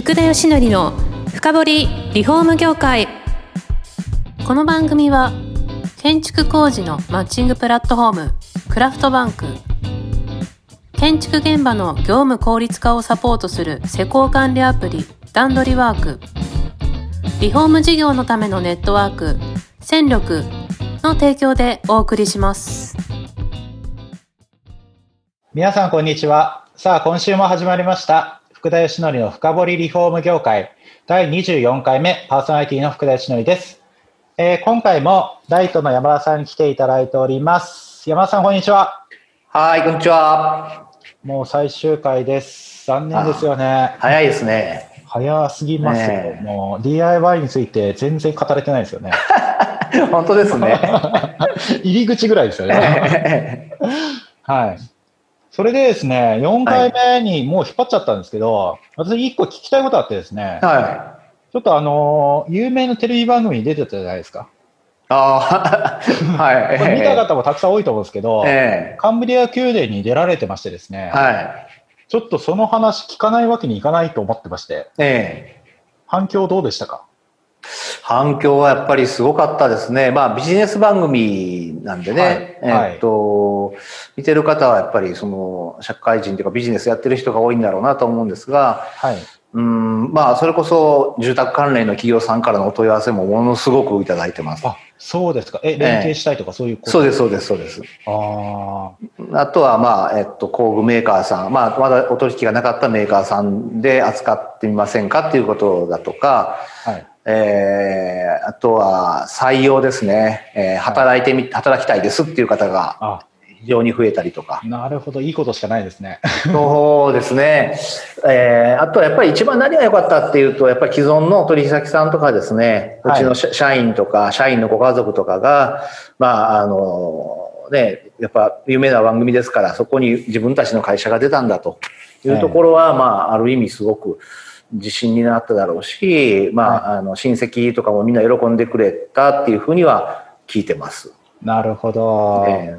福田義則の深掘りリフォーム業界。この番組は建築工事のマッチングプラットフォームクラフトバンク。建築現場の業務効率化をサポートする施工管理アプリ段取りワーク。リフォーム事業のためのネットワーク戦力の提供でお送りします。皆さんこんにちは。さあ今週も始まりました。福田義則の深掘りリフォーム業界。第24回目パーソナリティの福田義則です、えー今回もライトの山田さんに来ていただいております。山田さんこんにちは。はい、こんにちは。もう最終回です。残念ですよね。早いですね。早すぎますよ、ねえ。もう DIY について全然語れてないですよね。本当ですね。入り口ぐらいですよね。はい。それでですね、4回目にもう引っ張っちゃったんですけど、私1個聞きたいことあってですね、はちょっとあのー有名なテレビ番組に出てたじゃないですか。い。ああ、はい。これ見た方もたくさん多いと思うんですけど、えカンブリア宮殿に出られてましてですね、えはい。ちょっとその話聞かないわけにいかないと思ってまして、ええ反響どうでしたか？反響はやっぱりすごかったですね。まあビジネス番組なんでね、はいはいえっと、見てる方はやっぱりその社会人というかビジネスやってる人が多いんだろうなと思うんですが、はい。うん、まあそれこそ住宅関連の企業さんからのお問い合わせもものすごくいただいてます。あ、そうですか。え、連携したいとかそういうこと？そうです、そうです、そうです。ああとは、まあ、えっと、工具メーカーさん、まあ、まだお取引がなかったメーカーさんで扱ってみませんかっていうことだとか、あ、はい。えー、あとは採用ですね、えー働いてみ、働きたいですっていう方があ、非常に増えたりとか。なるほど。いいことしかないですね。そうですね。えー、あとはやっぱり一番何が良かったっていうと、やっぱり既存の取引先さんとかですね、うはいちの社社員とか、社員のご家族とかが、まあ、あの、ね、やっぱ有名な番組ですから、そこに自分たちの会社が出たんだというところは、まあ、ある意味すごく自信になっただろうし、まあ、あの、親戚とかもみんな喜んでくれたっていうふうには聞いてます。なるほど。え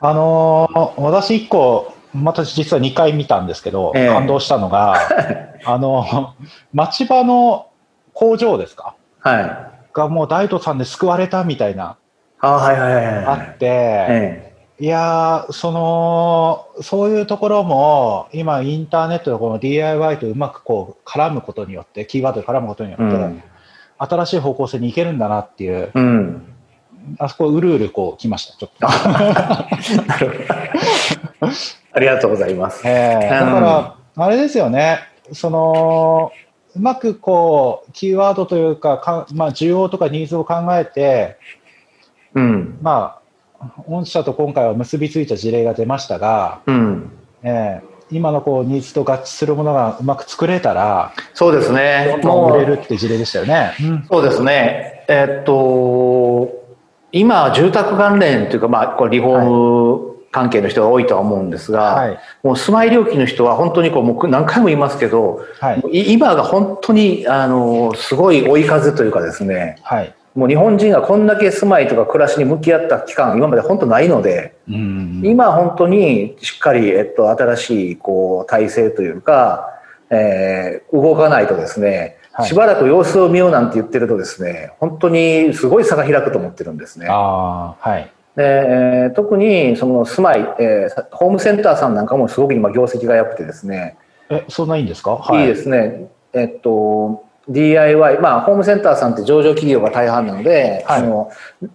あのー私一個、また実は2回見たんですけど、ええ感動したのが、あの、町場の工場ですか？ーはい。がもう大斗さんで救われたみたいな、あはいはいはいあはい。って、えいやー、その、そういうところも、今インターネットのこの DIY とうまくこう絡むことによって、キーワードで絡むことによって、えうん。新しい方向性に行けるんだなっていう、うん。あそこうるうるこう来ました、ちょっと。ありがとうございます。ええだうんから、あれですよね、そのうまくこうキーワードというかか、まあ、需要とかニーズを考えて、うん。まあ、御社と今回は結びついた事例が出ましたが、うん。ええ今のこうニーズと合致するものがうまく作れたら、そうですどねも売れるう、って事例でしたよね。うんそうですね。えっと、今、住宅関連というか、まあ、これリフォーム関係の人が多いとは思うんですが、はいもう住まい料金の人は本当にこう、もう何回も言いますけど、はい今が本当に、あの、すごい追い風というかですね、はいもう日本人がこんだけ住まいとか暮らしに向き合った期間、今まで本当ないので、うん。今本当にしっかり、えっと、新しいこう体制というか、えー動かないとですね、はい。しばらく様子を見ようなんて言ってるとですね本当にすごい差が開くと思ってるんですね。ああはい。でえー特にその住まい、えーホームセンターさんなんかもすごく今業績が良くてですね、えそんないいんですか、い、いですね、えっと DIY、まあ、ホームセンターさんって上場企業が大半なので、はい。その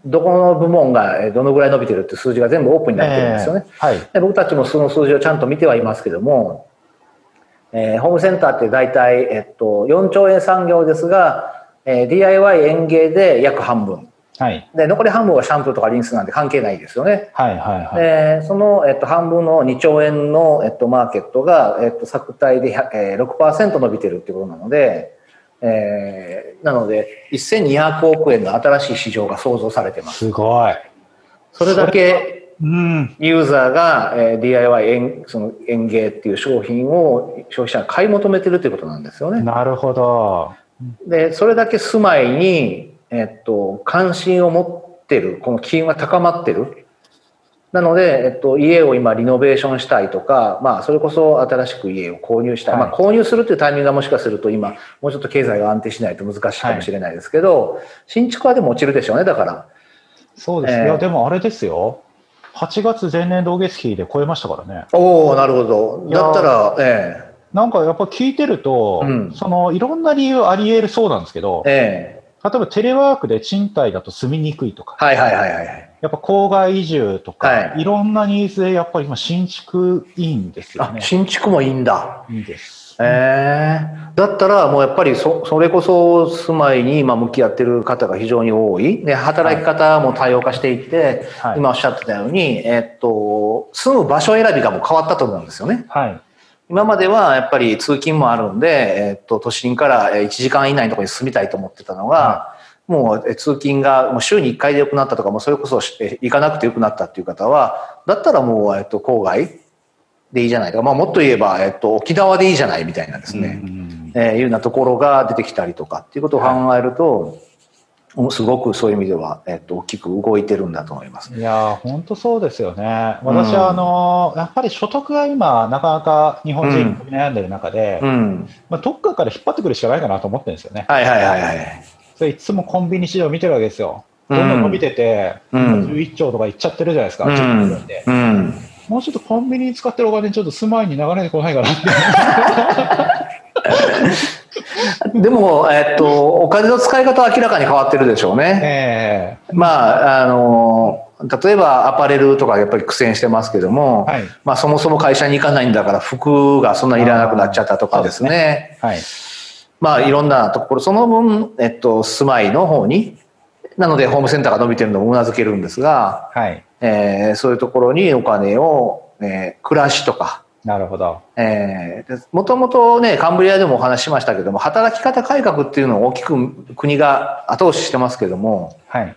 どこの部門がえーどのぐらい伸びてるって数字が全部オープンになってるんですよね。ええはい。で僕たちもその数字をちゃんと見てはいますけども、えーホームセンターって大体、えっと、4兆円産業ですが、えー DIY 園芸で約半分。はい。で残り半分はシャンプーとかリンスなんで関係ないですよね。はいはいはい。でその、えっと、半分の2兆円の、えっと、マーケットが、えっと、作体で100、えー、6%伸びてるっていうことなので、えーなので1200億円の新しい市場が想像されてます。すごい。それだけうんユーザーが、えー DIY 園その園芸っていう商品を消費者が買い求めてるということなんですよね。なるほど。でそれだけ住まいに、えっと、関心を持ってるこの機運が高まってるなので、えっと、家を今リノベーションしたいとか、まあ、それこそ新しく家を購入したい。はいまあ、購入するっていうタイミングがもしかすると今、もうちょっと経済が安定しないと難しいかもしれないですけど、新築はでも落ちるでしょうね、だから。そうです。ええいや、でもあれですよ。8月前年同月比で超えましたからね。おおなるほど。だったら、えなんかやっぱ聞いてると、うんそのいろんな理由あり得るそうなんですけどえ、え例えばテレワークで賃貸だと住みにくいとか、えはいはいはいはいはい。やっぱ郊外移住とか、はいい、ろんなニーズでやっぱり今新築いいんですよあ、ね。新築もいいんだ。いいです。ええだったらもうやっぱりそそれこそ住まいに今向き合ってる方が非常に多いで働き方も多様化していって、はい今おっしゃってたように、えっと、住む場所選びがもう変わったと思うんですよね。はい。今まではやっぱり通勤もあるんで、えっと、都心からえー1時間以内のところに住みたいと思ってたのが、はもうえー通勤がもう週に1回で良くなったとか、もうそれこそえ行かなくて良くなったっていう方は、だったらもう、えっと、郊外でいいじゃないとか、まあもっと言えば、えっと、沖縄でいいじゃないみたいなですね。うんえーいうようなところが出てきたりとかっていうことを考えると、すごくそういう意味では、えっと大きく動いてるんだと思います。いやー、本当そうですよね。私は、あのーやっぱり所得が今、なかなか日本人悩んでる中で、うん。まあ、どっかから引っ張ってくるしかないかなと思ってるんですよね。はいはいはいはい。それいつもコンビニ市場見てるわけですよ。うんどんどん伸びてて、うん11兆とかいっちゃってるじゃないですか、う10ん。もうちょっとコンビニに使ってるお金、ちょっと住まいに流れてこないかなって。でも、えっと、お金の使い方は明らかに変わってるでしょうね。ええまあ、あの、例えばアパレルとかやっぱり苦戦してますけども、はいまあそもそも会社に行かないんだから服がそんなにいらなくなっちゃったとかですね。はい。まあいろんなところ、その分、えっと、住まいの方に、なのでホームセンターが伸びてるのもうなずけるんですが、はい。えーそういうところにお金を、えー暮らしとか、なるほど。えー、もともとね、カンブリアでもお話ししましたけども、働き方改革っていうのを大きく国が後押ししてますけども、はい。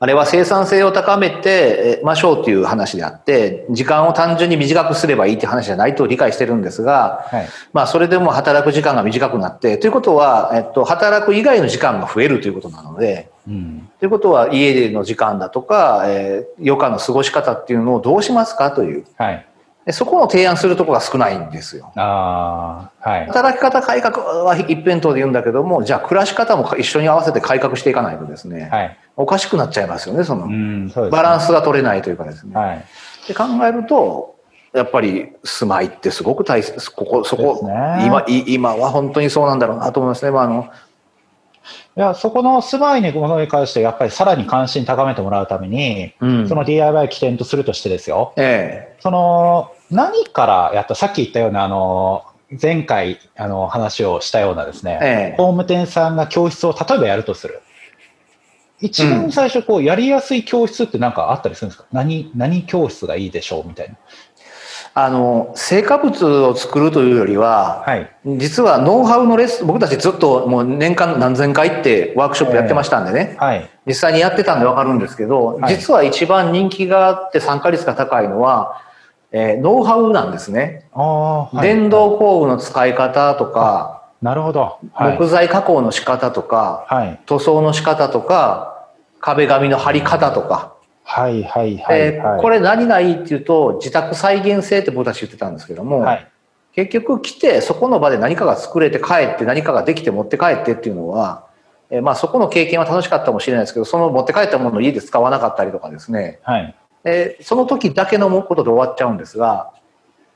あれは生産性を高めてえましょうという話であって、時間を単純に短くすればいいっていう話じゃないと理解してるんですが、はい。まあそれでも働く時間が短くなって、ということは、えっと、働く以外の時間が増えるということなので、うん。ということは家での時間だとか、えー余暇の過ごし方っていうのをどうしますかという、はい。でそこを提案するところが少ないんですよ。ああ、はい。働き方改革は一辺倒で言うんだけども、じゃあ暮らし方も一緒に合わせて改革していかないとですね、はい。おかしくなっちゃいますよね、その、ね。バランスが取れないというかですね。はい。で考えると、やっぱり住まいってすごく大切、ここ、そこ、すね今、い今は本当にそうなんだろうなと思いますね。まあ、あの、いや、そこの住まいにものに関して、やっぱりさらに関心高めてもらうために、うんその DIY を起点とするとしてですよ。えその、何からやった、さっき言ったような、あの、前回、あの、話をしたようなですね、ええ工務店さんが教室を例えばやるとする。一番最初、こう、やりやすい教室って何かあったりするんですか？何、何教室がいいでしょうみたいな。あの、成果物を作るというよりは、はい。実はノウハウのレッスン、僕たちずっともう年間何千回ってワークショップやってましたんでね、はい。実際にやってたんでわかるんですけど、はい実は一番人気があって参加率が高いのは、えーノウハウなんですね。ああ、はい電動工具の使い方とか、なるほど。はい。木材加工の仕方とか、はい。塗装の仕方とか、壁紙の貼り方とか、はい、はい、はい。えーこれ何がいいっていうと、自宅再現性って僕たち言ってたんですけども、はい。結局来てそこの場で何かが作れて帰って何かができて持って帰ってっていうのは、えーまあそこの経験は楽しかったかもしれないですけど、その持って帰ったものを家で使わなかったりとかですね、はい。えーその時だけのことで終わっちゃうんですが、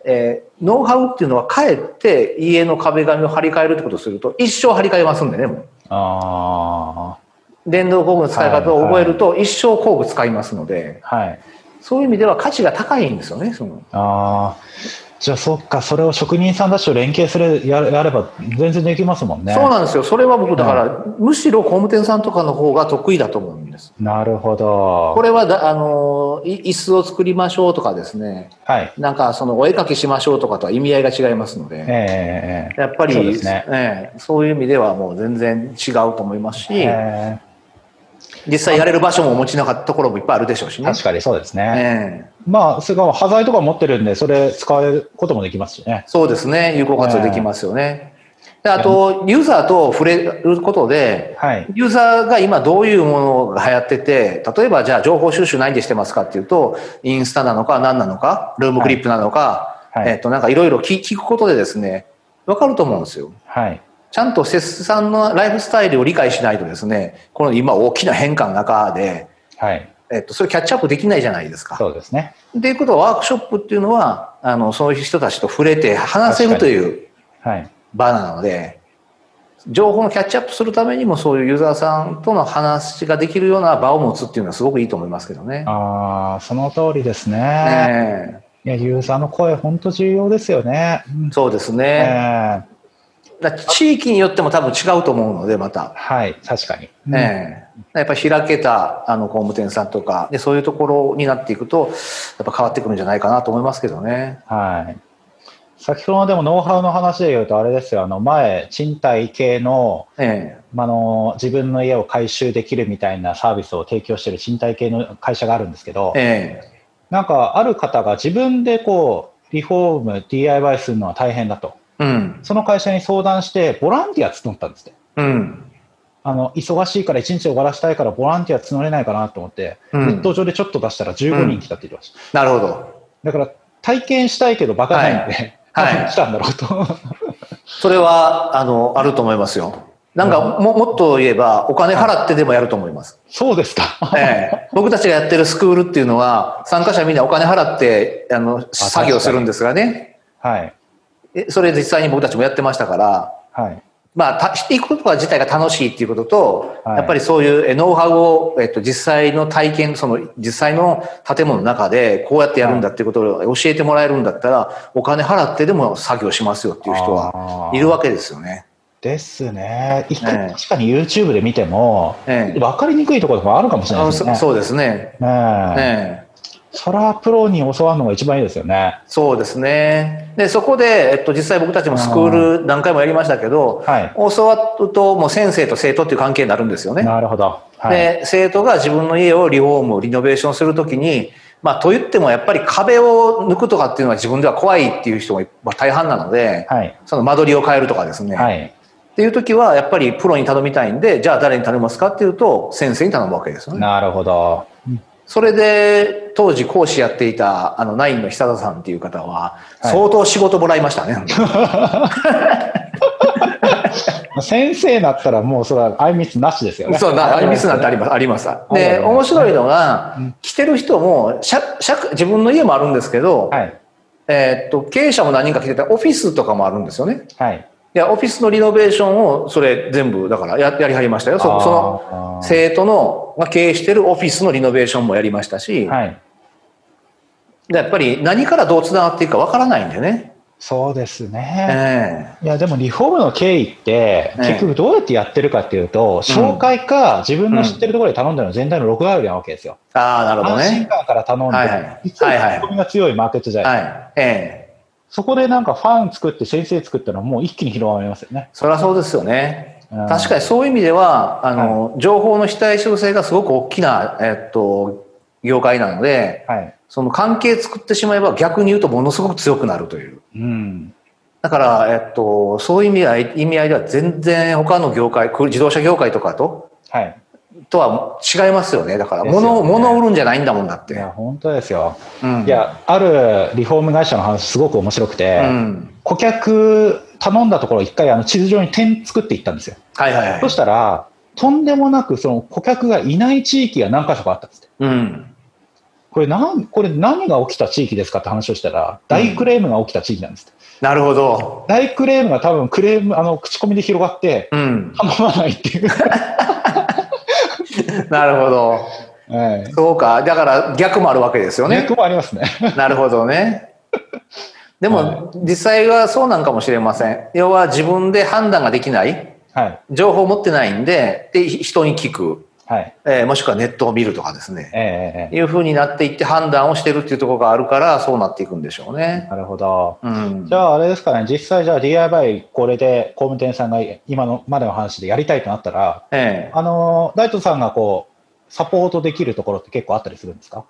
えーノウハウっていうのは帰って家の壁紙を張り替えるってことをすると一生張り替えますんでね、もうあ電動工具の使い方を覚えると一生工具使いますので、あ、はい。そういう意味では価値が高いんですよね、その。ああ、じゃあそっか、それを職人さんたちと連携する、ややれば全然できますもんね。そうなんですよ。それは僕だから、むしろ工務店さんとかの方が得意だと思うんです。なるほど。これはだ、あの、い椅子を作りましょうとかですね、はい。なんかそのお絵描きしましょうとかとは意味合いが違いますので、ええやっぱりそうですねええそういう意味ではもう全然違うと思いますし、ええ実際やれる場所もお持ちなかったところもいっぱいあるでしょうしね。確かにそうですね。ええまあ、それから端材とか持ってるんで、それ使えることもできますしね。そうですね。有効活用できますよね。であと、ユーザーと触れることで、はい。ユーザーが今どういうものが流行ってて、例えばじゃあ情報収集何でしてますかっていうと、インスタなのか何なのか、ルームクリップなのか、はいはいえっと、なんかいろいろ聞聞くことでですね、わかると思うんですよ。はい。ちゃんと節さんのライフスタイルを理解しないとですね、この今大きな変化の中で、はい。えっと、それキャッチアップできないじゃないですか。そうですね。でいうことはワークショップっていうのは、あの、そういう人たちと触れて話せるというはい。場なので、情報のキャッチアップするためにもそういうユーザーさんとの話ができるような場を持つっていうのはすごくいいと思いますけどね。ああ、その通りですね。ねいや、ユーザーの声、本当重要ですよね。そうですえね。えだ地域によっても多分違うと思うので、また。はい、確かに。うんええやっぱり開けたあの工務店さんとかでそういうところになっていくとやっぱ変わってくるんじゃないかなと思いますけどね。はい。先ほどのでもノウハウの話で言うと、あれですよ、あの前、賃貸系のえまああの自分の家を改修できるみたいなサービスを提供している賃貸系の会社があるんですけどえ、えなんかある方が自分でこうリフォーム、DIY するのは大変だと、えうん。その会社に相談して、ボランティア募ったんですって。うん。あの忙しいから1日終わらせたいからボランティア募れないかなと思って、うんネット上でちょっと出したら15人来たって言ってました。なるほど。だから体験したいけどバカないんで、はい多分来たんだろうと。それはあのあると思いますよ。なんかももっと言えばお金払ってでもやると思います。そうですか。ええ、僕たちがやってるスクールっていうのは参加者みんなお金払ってあの作業するんですがね。はい。えそれ実際に僕たちもやってましたから、はい。まあ、たしていくこと自体が楽しいっていうことと、はいやっぱりそういうえノウハウを、えっと、実際の体験、その実際の建物の中でこうやってやるんだっていうことを教えてもらえるんだったら、お金払ってでも作業しますよっていう人はいるわけですよね。ですね。一ええ回確かに YouTube で見ても、ええ分かりにくいところもあるかもしれないあですね。そそうですね。ねえええそれはプロに教わるのが一番いいですよね。そうですね。で、そこで、えっと、実際僕たちもスクール何回もやりましたけど、はい。教わるともう先生と生徒っていう関係になるんですよね。なるほど。はい。で、生徒が自分の家をリフォーム、リノベーションするときに、まあ、と言ってもやっぱり壁を抜くとかっていうのは自分では怖いっていう人がまあ大半なので、はい。その間取りを変えるとかですね。っはい。ていう時はやっぱりプロに頼みたいんで、じゃあ誰に頼みますかっていうと、先生に頼むわけですよね。なるほど。それで、当時講師やっていた、あの、ナインの久田さんっていう方は、はい相当仕事もらいましたね。先生だったらもうそれは相密なしですよね。そう、なありミスなんてあります。あります。で、うん面白いのが、来てる人も、しゃしゃ自分の家もあるんですけど、はい。えーっと、経営者も何人か来てて、オフィスとかもあるんですよね。はい。いや、オフィスのリノベーションを、それ全部、だからや、やりはりましたよ。そその、あー生徒の、が経営してるオフィスのリノベーションもやりましたし、はい。でやっぱり何からどう繋がっていくかわからないんでね。そうですね。えいや、でもリフォームの経緯って、ええ結局どうやってやってるかっていうと、紹介か自分の知ってるところで頼んでるの全体の6割なわけですよ。えああ、なるほど安心ね。感から頼んで、はいはい実は口コミが強いマーケットじゃないですか。はい。ええそこでなんかファン作って先生作ったらもう一気に広がりますよね。そりゃそうですよね。うん確かにそういう意味では、あの、情報の非対称性がすごく大きな、えっと、業界なので、はい。その関係作ってしまえば逆に言うとものすごく強くなるという。うん。だから、えっと、そういう意味合い意味合いでは全然他の業界、自動車業界とかと、はい。とは違いますよね。だから、ですよね物を、売るんじゃないんだもんだって。いや、本当ですよ。うん。いや、あるリフォーム会社の話すごく面白くて、うん。顧客頼んだところ一回あの地図上に点作っていったんですよ。はいはいはいそ。したら、とんでもなくその顧客がいない地域が何箇所かあったんですって。うん。これなん、これ何が起きた地域ですかって話をしたら、大クレームが起きた地域なんですって。なるほど。大クレームが多分クレーム、あの、口コミで広がって、うん。頼まないっていう。なるほど。はい。そうか。だから逆もあるわけですよね。逆もありますね。なるほどね。ではも、実際はそうなんかもしれません。要は自分で判断ができない、はい。情報を持ってないんで、で、人に聞く、はい。えーもしくはネットを見るとかですね。えええいうふうになっていって判断をしてるっていうところがあるから、そうなっていくんでしょうえね。なるほど。うん。じゃああれですかね、実際じゃあ DIY これで工務店さんが今のまでの話でやりたいとなったら、ええあの、大東さんがこう、サポートできるところって結構あったりするんですか？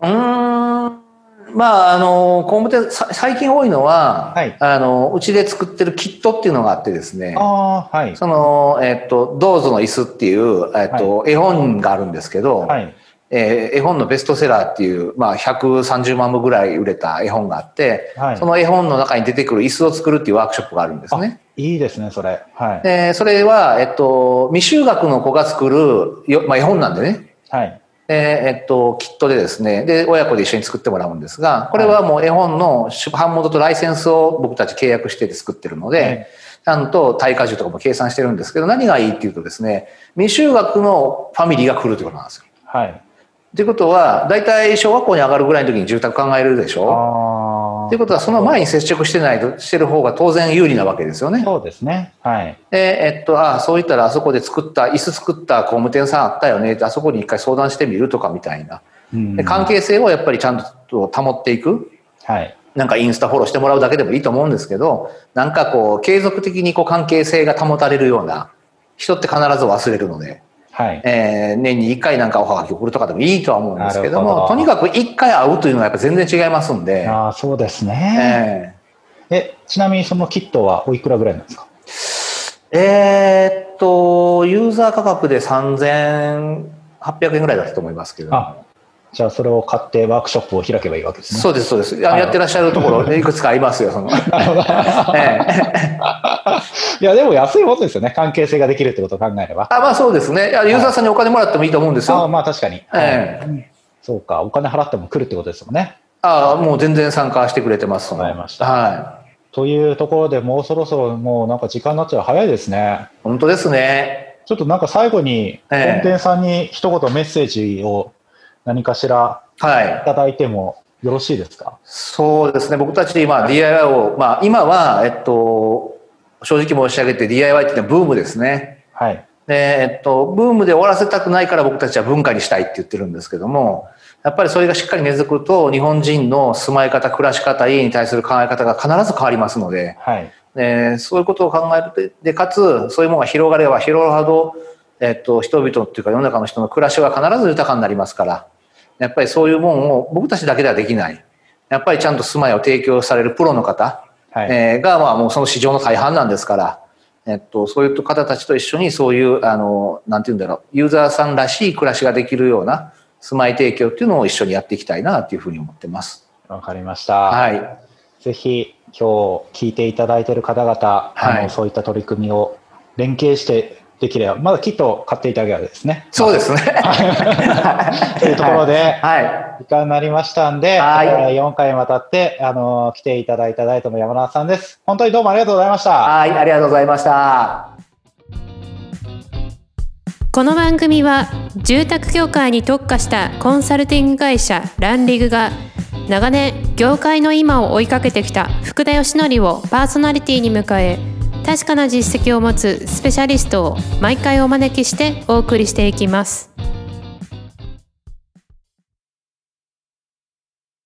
うーん。まあ、あの、工務店、さ最近多いのは、はいあの、うちで作ってるキットっていうのがあってですね、ああ、はい。その、えっと、どうぞの椅子っていう、えっと、絵本があるんですけど、はい。えー絵本のベストセラーっていう、まあ、130万部ぐらい売れた絵本があって、はいその絵本の中に出てくる椅子を作るっていうワークショップがあるんですね。いいですね、それ。はい。でそれは、えっと、未就学の子が作るよ、まあ、絵本なんでね、はい。えーえっと、キットでですね、で、親子で一緒に作ってもらうんですが、これはもう絵本の出版元とライセンスを僕たち契約してて作ってるので、はいちゃんと耐荷重とかも計算してるんですけど、何がいいっていうとですね、未就学のファミリーが来るということなんですよ。はい。ということは、大体小学校に上がるぐらいの時に住宅考えるでしょ？ということは、その前に接触してないと、してる方が当然有利なわけですよね。そうですね。はい。で、えっと、ああ、そういったらあそこで作った、椅子作った工務店さんあったよねって、あそこに一回相談してみるとかみたいな。うんで関係性をやっぱりちゃんと保っていく。はい。なんかインスタフォローしてもらうだけでもいいと思うんですけど、なんかこう、継続的にこう関係性が保たれるような、人って必ず忘れるので、はい。えー年に1回なんかおはがき送るとかでもいいとは思うんですけども、どとにかく1回会うというのはやっぱ全然違いますんで、ああ、そうですね。ええ、ちなみにそのキットはおいくらぐらいなんですか？ーえーっと、ユーザー価格で3800円ぐらいだったと思いますけど。あ、じゃあそれを買ってワークショップを開けばいいわけですね。そうです、そうです。あのやってらっしゃるところ、いくつかありますよ、その。ええいや、でも安いもんですよね。関係性ができるってことを考えれば。あまあそうですね。いやユーザーさんにお金もらってもいいと思うんですああ、よ。まあ確かに。ええはいそうか。お金払っても来るってことですもんね。ああ、もう全然参加してくれてます。わかりましたはというところでもうそろそろもうなんか時間になっちゃう早いですね。い。本当ですね。ちょっとなんか最後に、ええ本店さんに一言メッセージを何かしらはいい。ただいてもよろしいですか？そうですね。僕たち、まあ DIY を、まあ今は、えっと、正直申し上げて DIY っていうのはブームですね。はい。で、えっと、ブームで終わらせたくないから僕たちは文化にしたいって言ってるんですけども、やっぱりそれがしっかり根付くと、日本人の住まい方、暮らし方、家に対する考え方が必ず変わりますので、はい。でそういうことを考えるとでかつそういうものが広がれば広がるほど、えっと、人々っていうか世の中の人の暮らしは必ず豊かになりますからやっぱりそういうものを僕たちだけではできないやっぱりちゃんと住まいを提供されるプロの方、はい。えーがまあもうその市場の大半なんですから、えっと、そういう方たちと一緒にそういうあのなんていうんだろうユーザーさんらしい暮らしができるような住まい提供っていうのを一緒にやっていきたいなっていうふうに思ってます。わかりました。はいぜひ今日聞いていただいている方々、あはいのそういった取り組みを連携してできれば、まだキットを買っていただければですね。そうですね。というところで、はい。時間になりましたんで、はいえー4回にわたって、あの来ていただいた大東の山田さんです。本当にどうもありがとうございました。はい、ありがとうございました。この番組は住宅業界に特化したコンサルティング会社ランリグが長年業界の今を追いかけてきた福田義則をパーソナリティに迎え確かな実績を持つスペシャリストを毎回お招きしてお送りしていきます。